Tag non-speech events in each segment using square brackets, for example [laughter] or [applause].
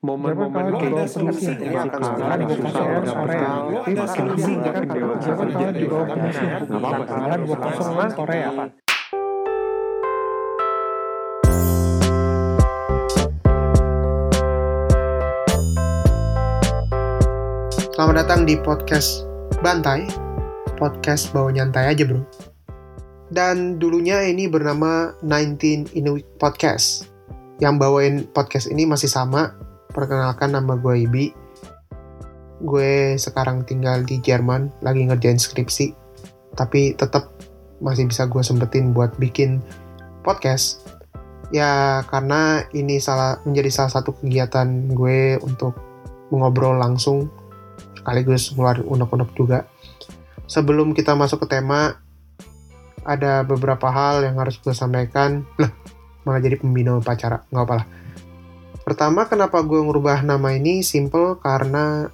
momen-momen kayak kalah gitu akan susah Korea. dewasa nggak apa-apa. Kalah dua kosong lawan Korea. Selamat datang di podcast Bantai, podcast bawa nyantai aja bro. Dan dulunya ini bernama 19 in a Week Podcast. Yang bawain podcast ini masih sama, perkenalkan nama gue Ibi. Gue sekarang tinggal di Jerman, lagi ngerjain skripsi. Tapi tetap masih bisa gue sempetin buat bikin podcast. Ya karena ini salah menjadi salah satu kegiatan gue untuk mengobrol langsung sekaligus ngeluarin unek-unek juga. Sebelum kita masuk ke tema, ada beberapa hal yang harus gue sampaikan. Lah, malah jadi pembina upacara, nggak apa lah. Pertama, kenapa gue ngerubah nama ini? Simple karena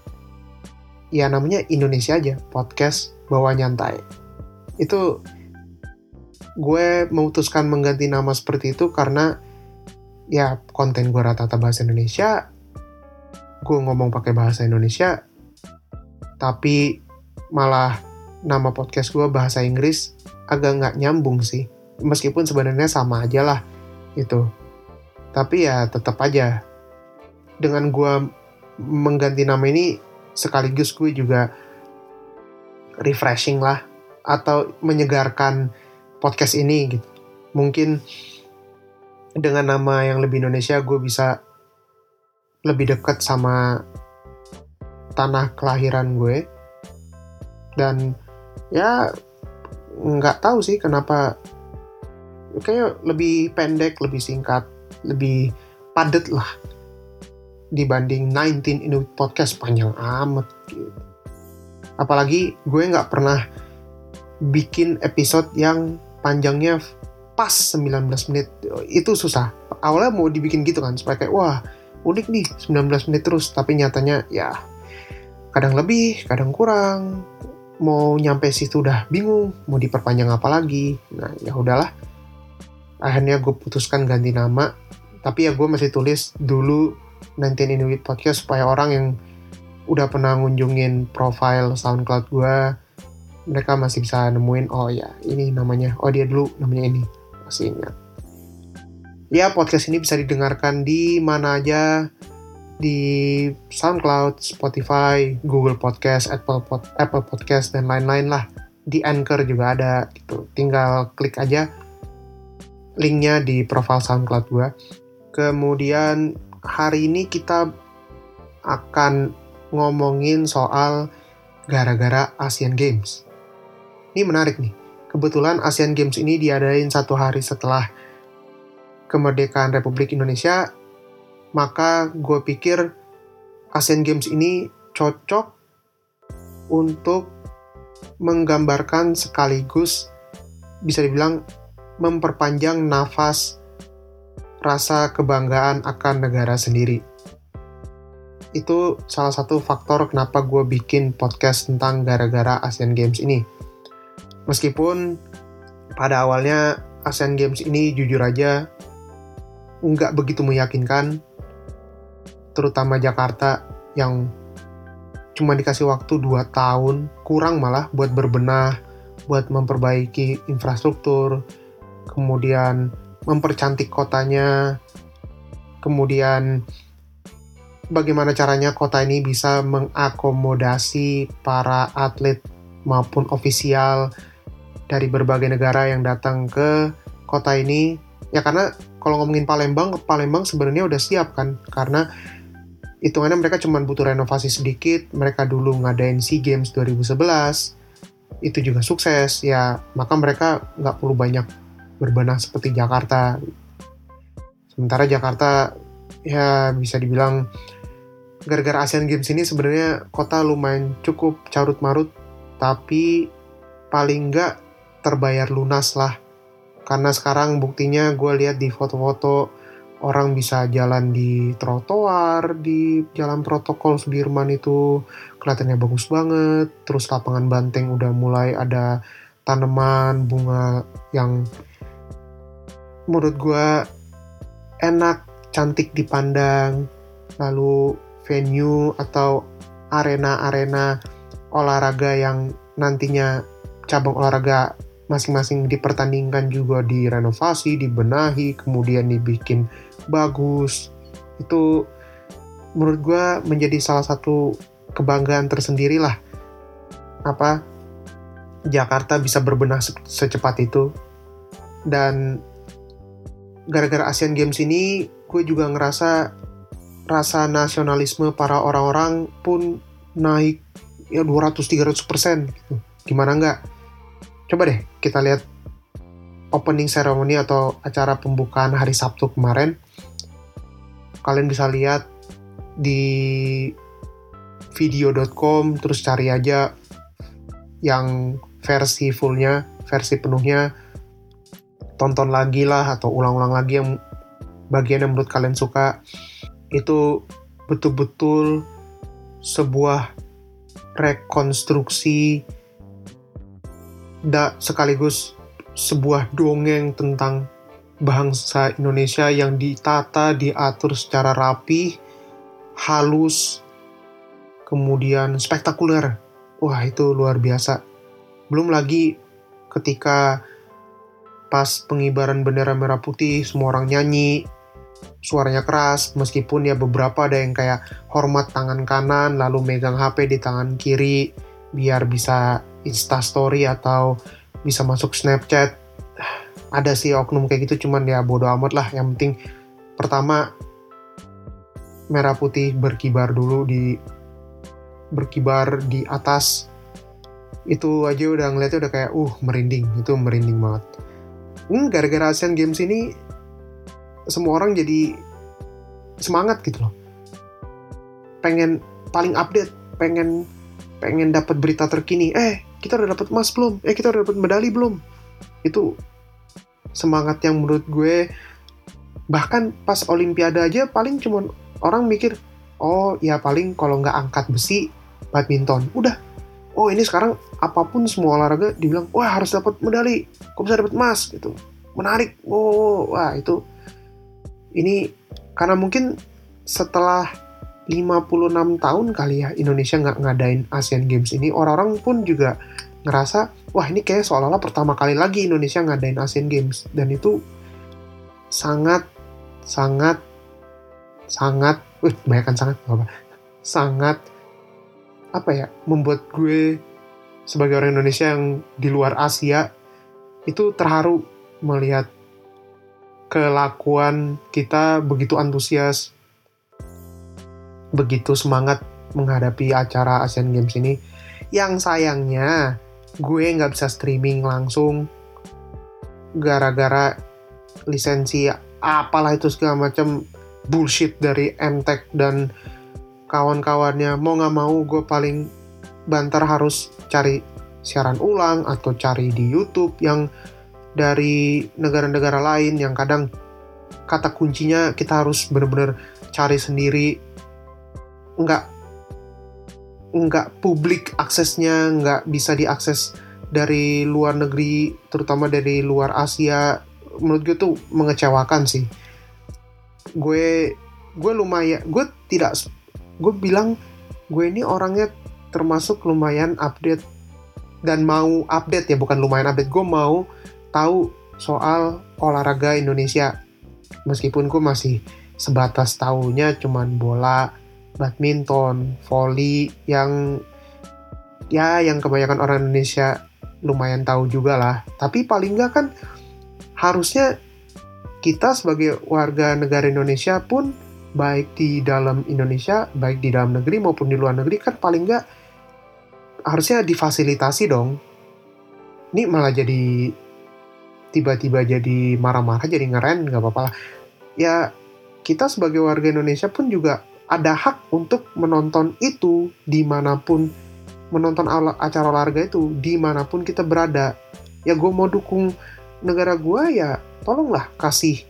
ya namanya Indonesia aja, podcast bawa nyantai. Itu gue memutuskan mengganti nama seperti itu karena ya konten gue rata-rata bahasa Indonesia, gue ngomong pakai bahasa Indonesia, tapi malah nama podcast gue bahasa Inggris agak nggak nyambung sih meskipun sebenarnya sama aja lah itu tapi ya tetap aja dengan gue mengganti nama ini sekaligus gue juga refreshing lah atau menyegarkan podcast ini gitu. Mungkin dengan nama yang lebih Indonesia gue bisa lebih dekat sama tanah kelahiran gue. Dan ya nggak tahu sih kenapa. Kayak lebih pendek lebih singkat lebih padat lah dibanding 19 in a Week podcast panjang amat gitu. apalagi gue nggak pernah bikin episode yang panjangnya pas 19 menit itu susah awalnya mau dibikin gitu kan supaya kayak wah unik nih 19 menit terus tapi nyatanya ya kadang lebih, kadang kurang. Mau nyampe situ udah bingung, mau diperpanjang apa lagi. Nah, ya udahlah. Akhirnya gue putuskan ganti nama. Tapi ya gue masih tulis dulu 19 in a Week Podcast supaya orang yang udah pernah ngunjungin profile SoundCloud gue, mereka masih bisa nemuin, oh ya ini namanya, oh dia dulu namanya ini. Masih ingat. Ya, podcast ini bisa didengarkan di mana aja, di SoundCloud, Spotify, Google Podcast, Apple Pod, Apple Podcast dan lain-lain lah. Di Anchor juga ada gitu. Tinggal klik aja linknya di profile SoundCloud gue. Kemudian hari ini kita akan ngomongin soal gara-gara Asian Games. Ini menarik nih. Kebetulan Asian Games ini diadain satu hari setelah kemerdekaan Republik Indonesia maka gue pikir Asian Games ini cocok untuk menggambarkan sekaligus bisa dibilang memperpanjang nafas rasa kebanggaan akan negara sendiri. Itu salah satu faktor kenapa gue bikin podcast tentang gara-gara Asian Games ini. Meskipun pada awalnya Asian Games ini jujur aja nggak begitu meyakinkan terutama Jakarta yang cuma dikasih waktu 2 tahun, kurang malah buat berbenah, buat memperbaiki infrastruktur, kemudian mempercantik kotanya, kemudian bagaimana caranya kota ini bisa mengakomodasi para atlet maupun ofisial dari berbagai negara yang datang ke kota ini. Ya karena kalau ngomongin Palembang, Palembang sebenarnya udah siap kan, karena hitungannya mereka cuma butuh renovasi sedikit mereka dulu ngadain SEA Games 2011 itu juga sukses ya maka mereka nggak perlu banyak berbenah seperti Jakarta. Sementara Jakarta ya bisa dibilang gara-gara Asian Games ini sebenarnya kota lumayan cukup carut marut tapi paling nggak terbayar lunas lah. Karena sekarang buktinya gue lihat di foto-foto orang bisa jalan di trotoar di jalan protokol Sudirman itu kelihatannya bagus banget. Terus lapangan banteng udah mulai ada tanaman bunga yang menurut gue enak cantik dipandang lalu venue atau arena-arena olahraga yang nantinya cabang olahraga masing-masing dipertandingkan juga direnovasi, dibenahi, kemudian dibikin bagus. Itu menurut gue menjadi salah satu kebanggaan tersendiri lah. Apa Jakarta bisa berbenah secepat itu. Dan gara-gara Asian Games ini, gue juga ngerasa rasa nasionalisme para orang-orang pun naik ya 200-300 persen gitu. Gimana nggak? Coba deh kita lihat opening ceremony atau acara pembukaan hari Sabtu kemarin. Kalian bisa lihat di video.com terus cari aja yang versi fullnya, versi penuhnya. Tonton lagi lah atau ulang-ulang lagi yang bagian yang menurut kalian suka. Itu betul-betul sebuah rekonstruksi da, sekaligus sebuah dongeng tentang bangsa Indonesia yang ditata, diatur secara rapi, halus, kemudian spektakuler. Wah, itu luar biasa. Belum lagi ketika pas pengibaran bendera merah putih, semua orang nyanyi, suaranya keras, meskipun ya beberapa ada yang kayak hormat tangan kanan, lalu megang HP di tangan kiri, biar bisa Insta Story atau bisa masuk Snapchat. Ada sih oknum kayak gitu, cuman ya bodo amat lah. Yang penting pertama merah putih berkibar dulu di berkibar di atas itu aja udah ngeliatnya udah kayak uh merinding itu merinding banget hmm, gara-gara Asian Games ini semua orang jadi semangat gitu loh. Pengen paling update pengen pengen dapat berita terkini. Eh kita udah dapat emas belum? Eh kita udah dapat medali belum? Itu semangat yang menurut gue bahkan pas olimpiade aja paling cuman orang mikir oh ya paling kalau nggak angkat besi badminton. Udah oh ini sekarang apa pun semua olahraga dibilang wah harus dapat medali. Kok bisa dapat emas? Gitu. Menarik. Oh wah itu ini karena mungkin setelah 56 tahun kali ya Indonesia nggak ngadain Asian Games ini orang-orang pun juga ngerasa wah ini kayak seolah-olah pertama kali lagi Indonesia ngadain Asian Games. Dan itu sangat sangat sangat uh, bayangkan sangat apa sangat apa ya membuat gue sebagai orang Indonesia yang di luar Asia itu terharu melihat kelakuan kita begitu antusias begitu semangat menghadapi acara Asian Games ini. Yang sayangnya gue nggak bisa streaming langsung gara-gara lisensi apalah itu segala macam bullshit dari MTech dan kawan-kawannya mau nggak mau gue paling banter harus cari siaran ulang atau cari di YouTube yang dari negara-negara lain yang kadang kata kuncinya kita harus bener-bener cari sendiri. Nggak nggak publik aksesnya nggak bisa diakses dari luar negeri terutama dari luar Asia. Menurut gue tuh mengecewakan sih. Gue gue lumayan gue tidak gue bilang gue ini orangnya termasuk lumayan update dan mau update ya bukan lumayan update gue mau tahu soal olahraga Indonesia meskipun gue masih sebatas tahunya cuman bola badminton, volley yang ya yang kebanyakan orang Indonesia lumayan tahu juga lah. Tapi paling nggak kan harusnya kita sebagai warga negara Indonesia pun baik di dalam Indonesia, baik di dalam negeri maupun di luar negeri kan paling nggak harusnya difasilitasi dong. Ini malah jadi tiba-tiba jadi marah-marah jadi ngeren nggak apa-apa lah. Ya kita sebagai warga Indonesia pun juga ada hak untuk menonton itu di mana pun menonton acara olahraga itu di mana pun kita berada ya gue mau dukung negara gue ya tolonglah kasih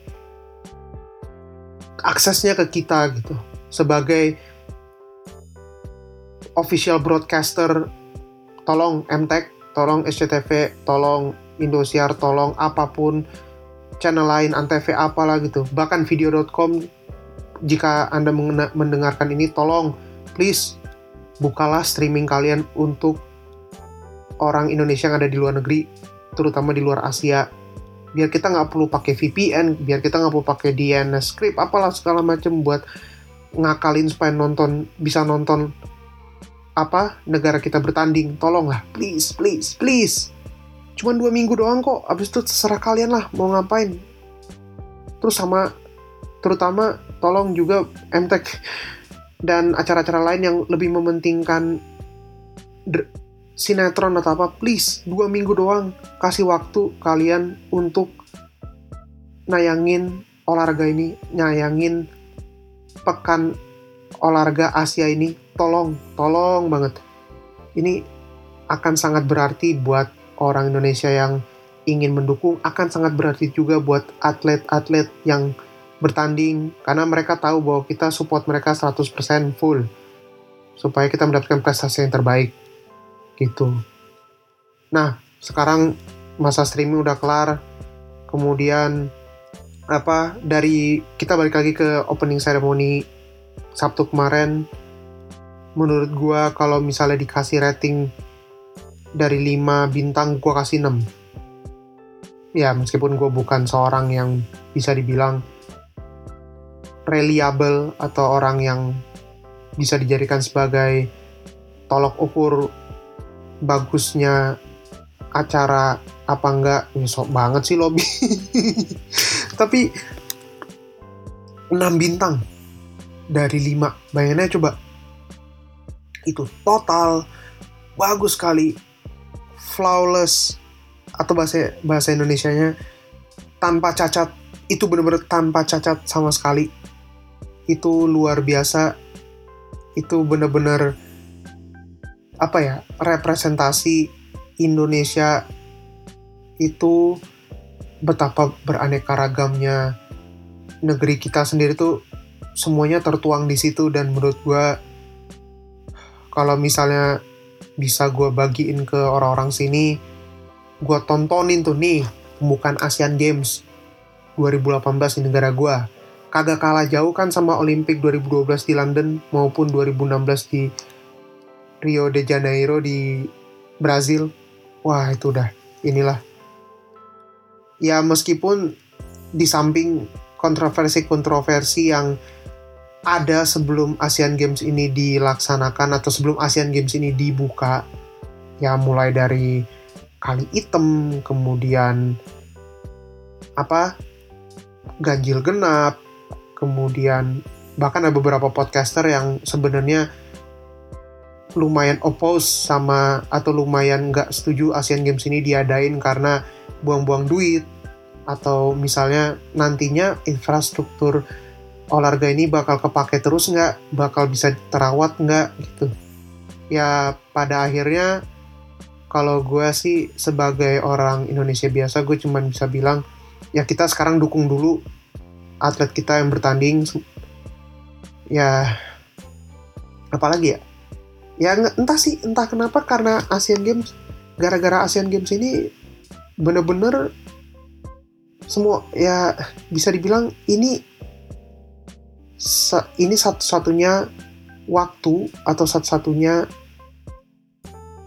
aksesnya ke kita gitu. Sebagai official broadcaster tolong MTech tolong SCTV tolong Indosiar tolong apa pun channel lain Antv apalah gitu. Bahkan video.com jika anda mendengarkan ini tolong please bukalah streaming kalian untuk orang Indonesia yang ada di luar negeri terutama di luar Asia biar kita nggak perlu pakai VPN biar kita nggak perlu pakai DNS script apalah segala macam buat ngakalin supaya nonton bisa nonton apa negara kita bertanding. Tolonglah please please please. Cuman dua minggu doang kok abis itu terserah kalian lah mau ngapain. Terus sama terutama tolong juga MTech dan acara-acara lain yang lebih mementingkan sinetron atau apa please dua minggu doang kasih waktu kalian untuk nayangin olahraga ini nayangin pekan olahraga Asia ini. Tolong tolong banget. Ini akan sangat berarti buat orang Indonesia yang ingin mendukung akan sangat berarti juga buat atlet-atlet yang bertanding karena mereka tahu bahwa kita support mereka 100% full supaya kita mendapatkan prestasi yang terbaik gitu. Nah, sekarang masa streaming udah kelar. Kemudian apa dari kita balik lagi ke opening ceremony Sabtu kemarin menurut gua kalau misalnya dikasih rating dari 5 bintang gua kasih 6 ya meskipun gue bukan seorang yang bisa dibilang reliable atau orang yang bisa dijadikan sebagai tolok ukur bagusnya acara apa enggak ini sok banget sih lobby. [laughs] Tapi 6 bintang dari 5 bayangannya coba. Itu total bagus sekali flawless atau bahasa bahasa Indonesianya tanpa cacat. Itu benar-benar tanpa cacat sama sekali. Itu luar biasa. Itu benar-benar apa ya representasi Indonesia itu betapa beraneka ragamnya negeri kita sendiri tuh semuanya tertuang di situ. Dan menurut gua kalau misalnya bisa gua bagiin ke orang-orang sini gua tontonin tuh nih pembukaan Asian Games 2018 di negara gua. Kagak kalah jauh kan sama Olimpik 2012 di London maupun 2016 di Rio de Janeiro di Brazil. Wah, itu udah inilah. Ya meskipun di samping kontroversi-kontroversi yang ada sebelum Asian Games ini dilaksanakan atau sebelum Asian Games ini dibuka, ya mulai dari kali item, kemudian apa ganjil genap, kemudian bahkan ada beberapa podcaster yang sebenarnya lumayan oppose sama atau lumayan nggak setuju Asian Games ini diadain karena buang-buang duit atau misalnya nantinya infrastruktur olahraga ini bakal kepake terus nggak? Bakal bisa terawat nggak? Gitu. Ya pada akhirnya kalau gue sih sebagai orang Indonesia biasa gue cuman bisa bilang ya kita sekarang dukung dulu atlet kita yang bertanding. Ya apalagi ya ya entah sih entah kenapa karena Asian Games gara-gara Asian Games ini bener-bener semua ya bisa dibilang ini ini satu-satunya waktu atau satu-satunya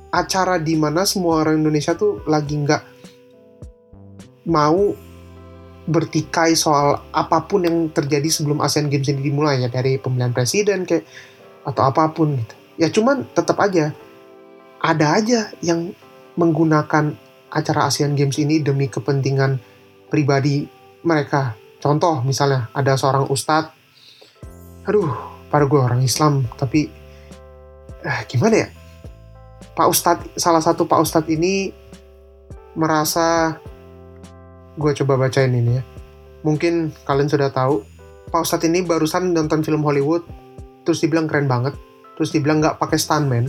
acara di mana semua orang Indonesia tuh lagi nggak mau bertikai soal apa pun yang terjadi sebelum Asian Games ini dimulai ya dari pemilihan presiden kayak atau apa pun gitu. Ya cuman tetap aja ada aja yang menggunakan acara Asian Games ini demi kepentingan pribadi mereka. Contoh misalnya ada seorang ustadz, aduh, pada gue orang Islam tapi eh, gimana ya? Pak Ustadz, salah satu Pak Ustadz ini merasa gue coba bacain ini ya. Mungkin kalian sudah tahu, Pak Ustadz ini barusan nonton film Hollywood, terus dibilang keren banget, terus dibilang nggak pakai stuntman,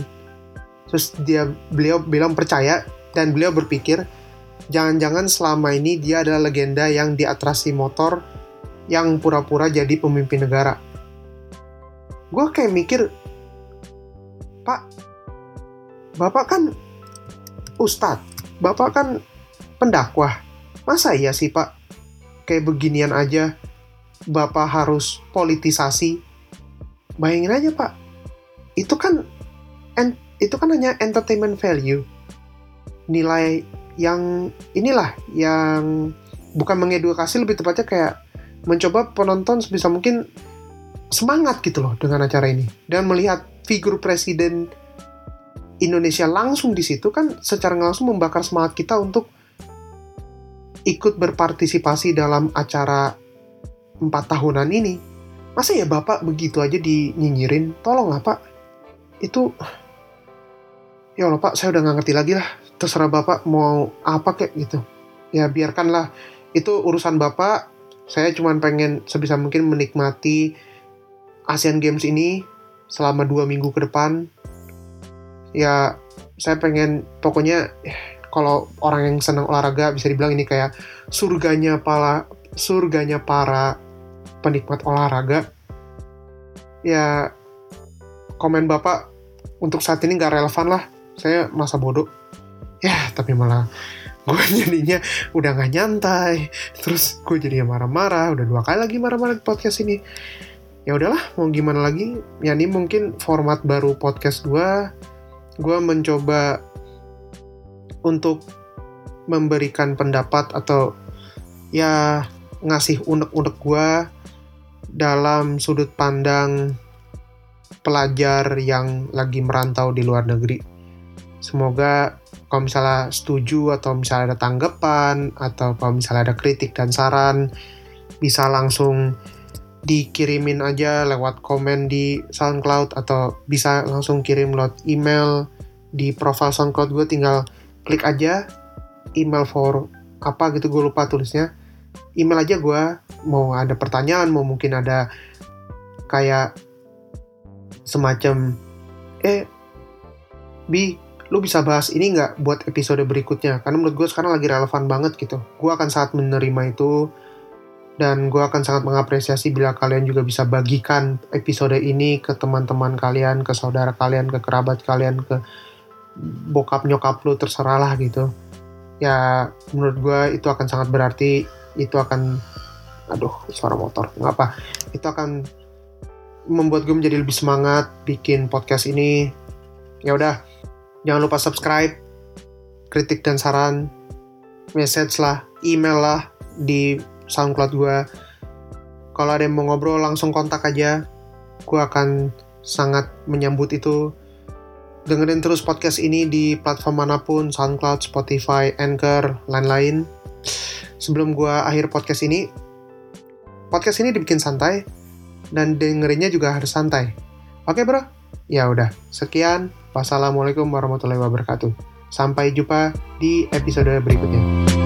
terus dia beliau bilang percaya dan beliau berpikir jangan-jangan selama ini dia adalah legenda yang di atrasi motor yang pura-pura jadi pemimpin negara. Gue kayak mikir, Pak, Bapak kan Ustadz, Bapak kan pendakwah, masa iya sih Pak kayak beginian aja Bapak harus politisasi. Bayangin aja, Pak. Itu kan itu kan hanya entertainment value. Nilai yang inilah yang bukan mengedukasi lebih tepatnya kayak mencoba penonton sebisa mungkin semangat gitu loh dengan acara ini dan melihat figur presiden Indonesia langsung di situ kan secara langsung membakar semangat kita untuk ikut berpartisipasi dalam acara empat tahunan ini. Masa ya Bapak begitu aja dinyinyirin? Tolonglah Pak. Itu... Ya Allah Pak, saya udah nggak ngerti lagi lah. Terserah Bapak mau apa kayak gitu. Ya biarkanlah. Itu urusan Bapak. Saya cuma pengen sebisa mungkin menikmati Asian Games ini selama dua minggu ke depan. Ya, saya pengen pokoknya kalau orang yang senang olahraga bisa dibilang ini kayak surganya para surganya para penikmat olahraga ya komen bapak untuk saat ini nggak relevan lah. Saya masa bodoh. Ya tapi malah gue [laughs] jadinya udah nggak nyantai. Terus gue jadinya marah-marah. Udah dua kali lagi marah-marah di podcast ini. Ya udahlah mau gimana lagi? Ya ini mungkin format baru podcast gue gue mencoba untuk memberikan pendapat atau ya ngasih unek-unek gue dalam sudut pandang pelajar yang lagi merantau di luar negeri. Semoga kalau misalnya setuju atau misalnya ada tanggapan atau kalau misalnya ada kritik dan saran bisa langsung dikirimin aja lewat komen di SoundCloud atau bisa langsung kirim lewat email di profile SoundCloud gue tinggal klik aja email for apa gitu gue lupa tulisnya email aja gue mau ada pertanyaan mau mungkin ada kayak semacam eh bi lu bisa bahas ini nggak buat episode berikutnya? Karena menurut gue sekarang lagi relevan banget gitu. Gue akan sangat menerima itu dan gue akan sangat mengapresiasi bila kalian juga bisa bagikan episode ini ke teman-teman kalian ke saudara kalian ke kerabat kalian ke bokap nyokap lu terserah lah gitu. Ya menurut gue itu akan sangat berarti itu akan aduh suara motor ngapa itu akan membuat gue menjadi lebih semangat bikin podcast ini. Ya udah jangan lupa subscribe kritik dan saran message lah email lah di soundcloud gue kalau ada yang mau ngobrol langsung kontak aja. Gue akan sangat menyambut itu. Dengerin terus podcast ini di platform mana pun, SoundCloud, Spotify, Anchor, lain-lain. Sebelum gue akhir podcast ini, podcast ini dibikin santai dan dengerinnya juga harus santai. Oke bro? Ya udah, sekian. Wassalamualaikum warahmatullahi wabarakatuh. Sampai jumpa di episode berikutnya.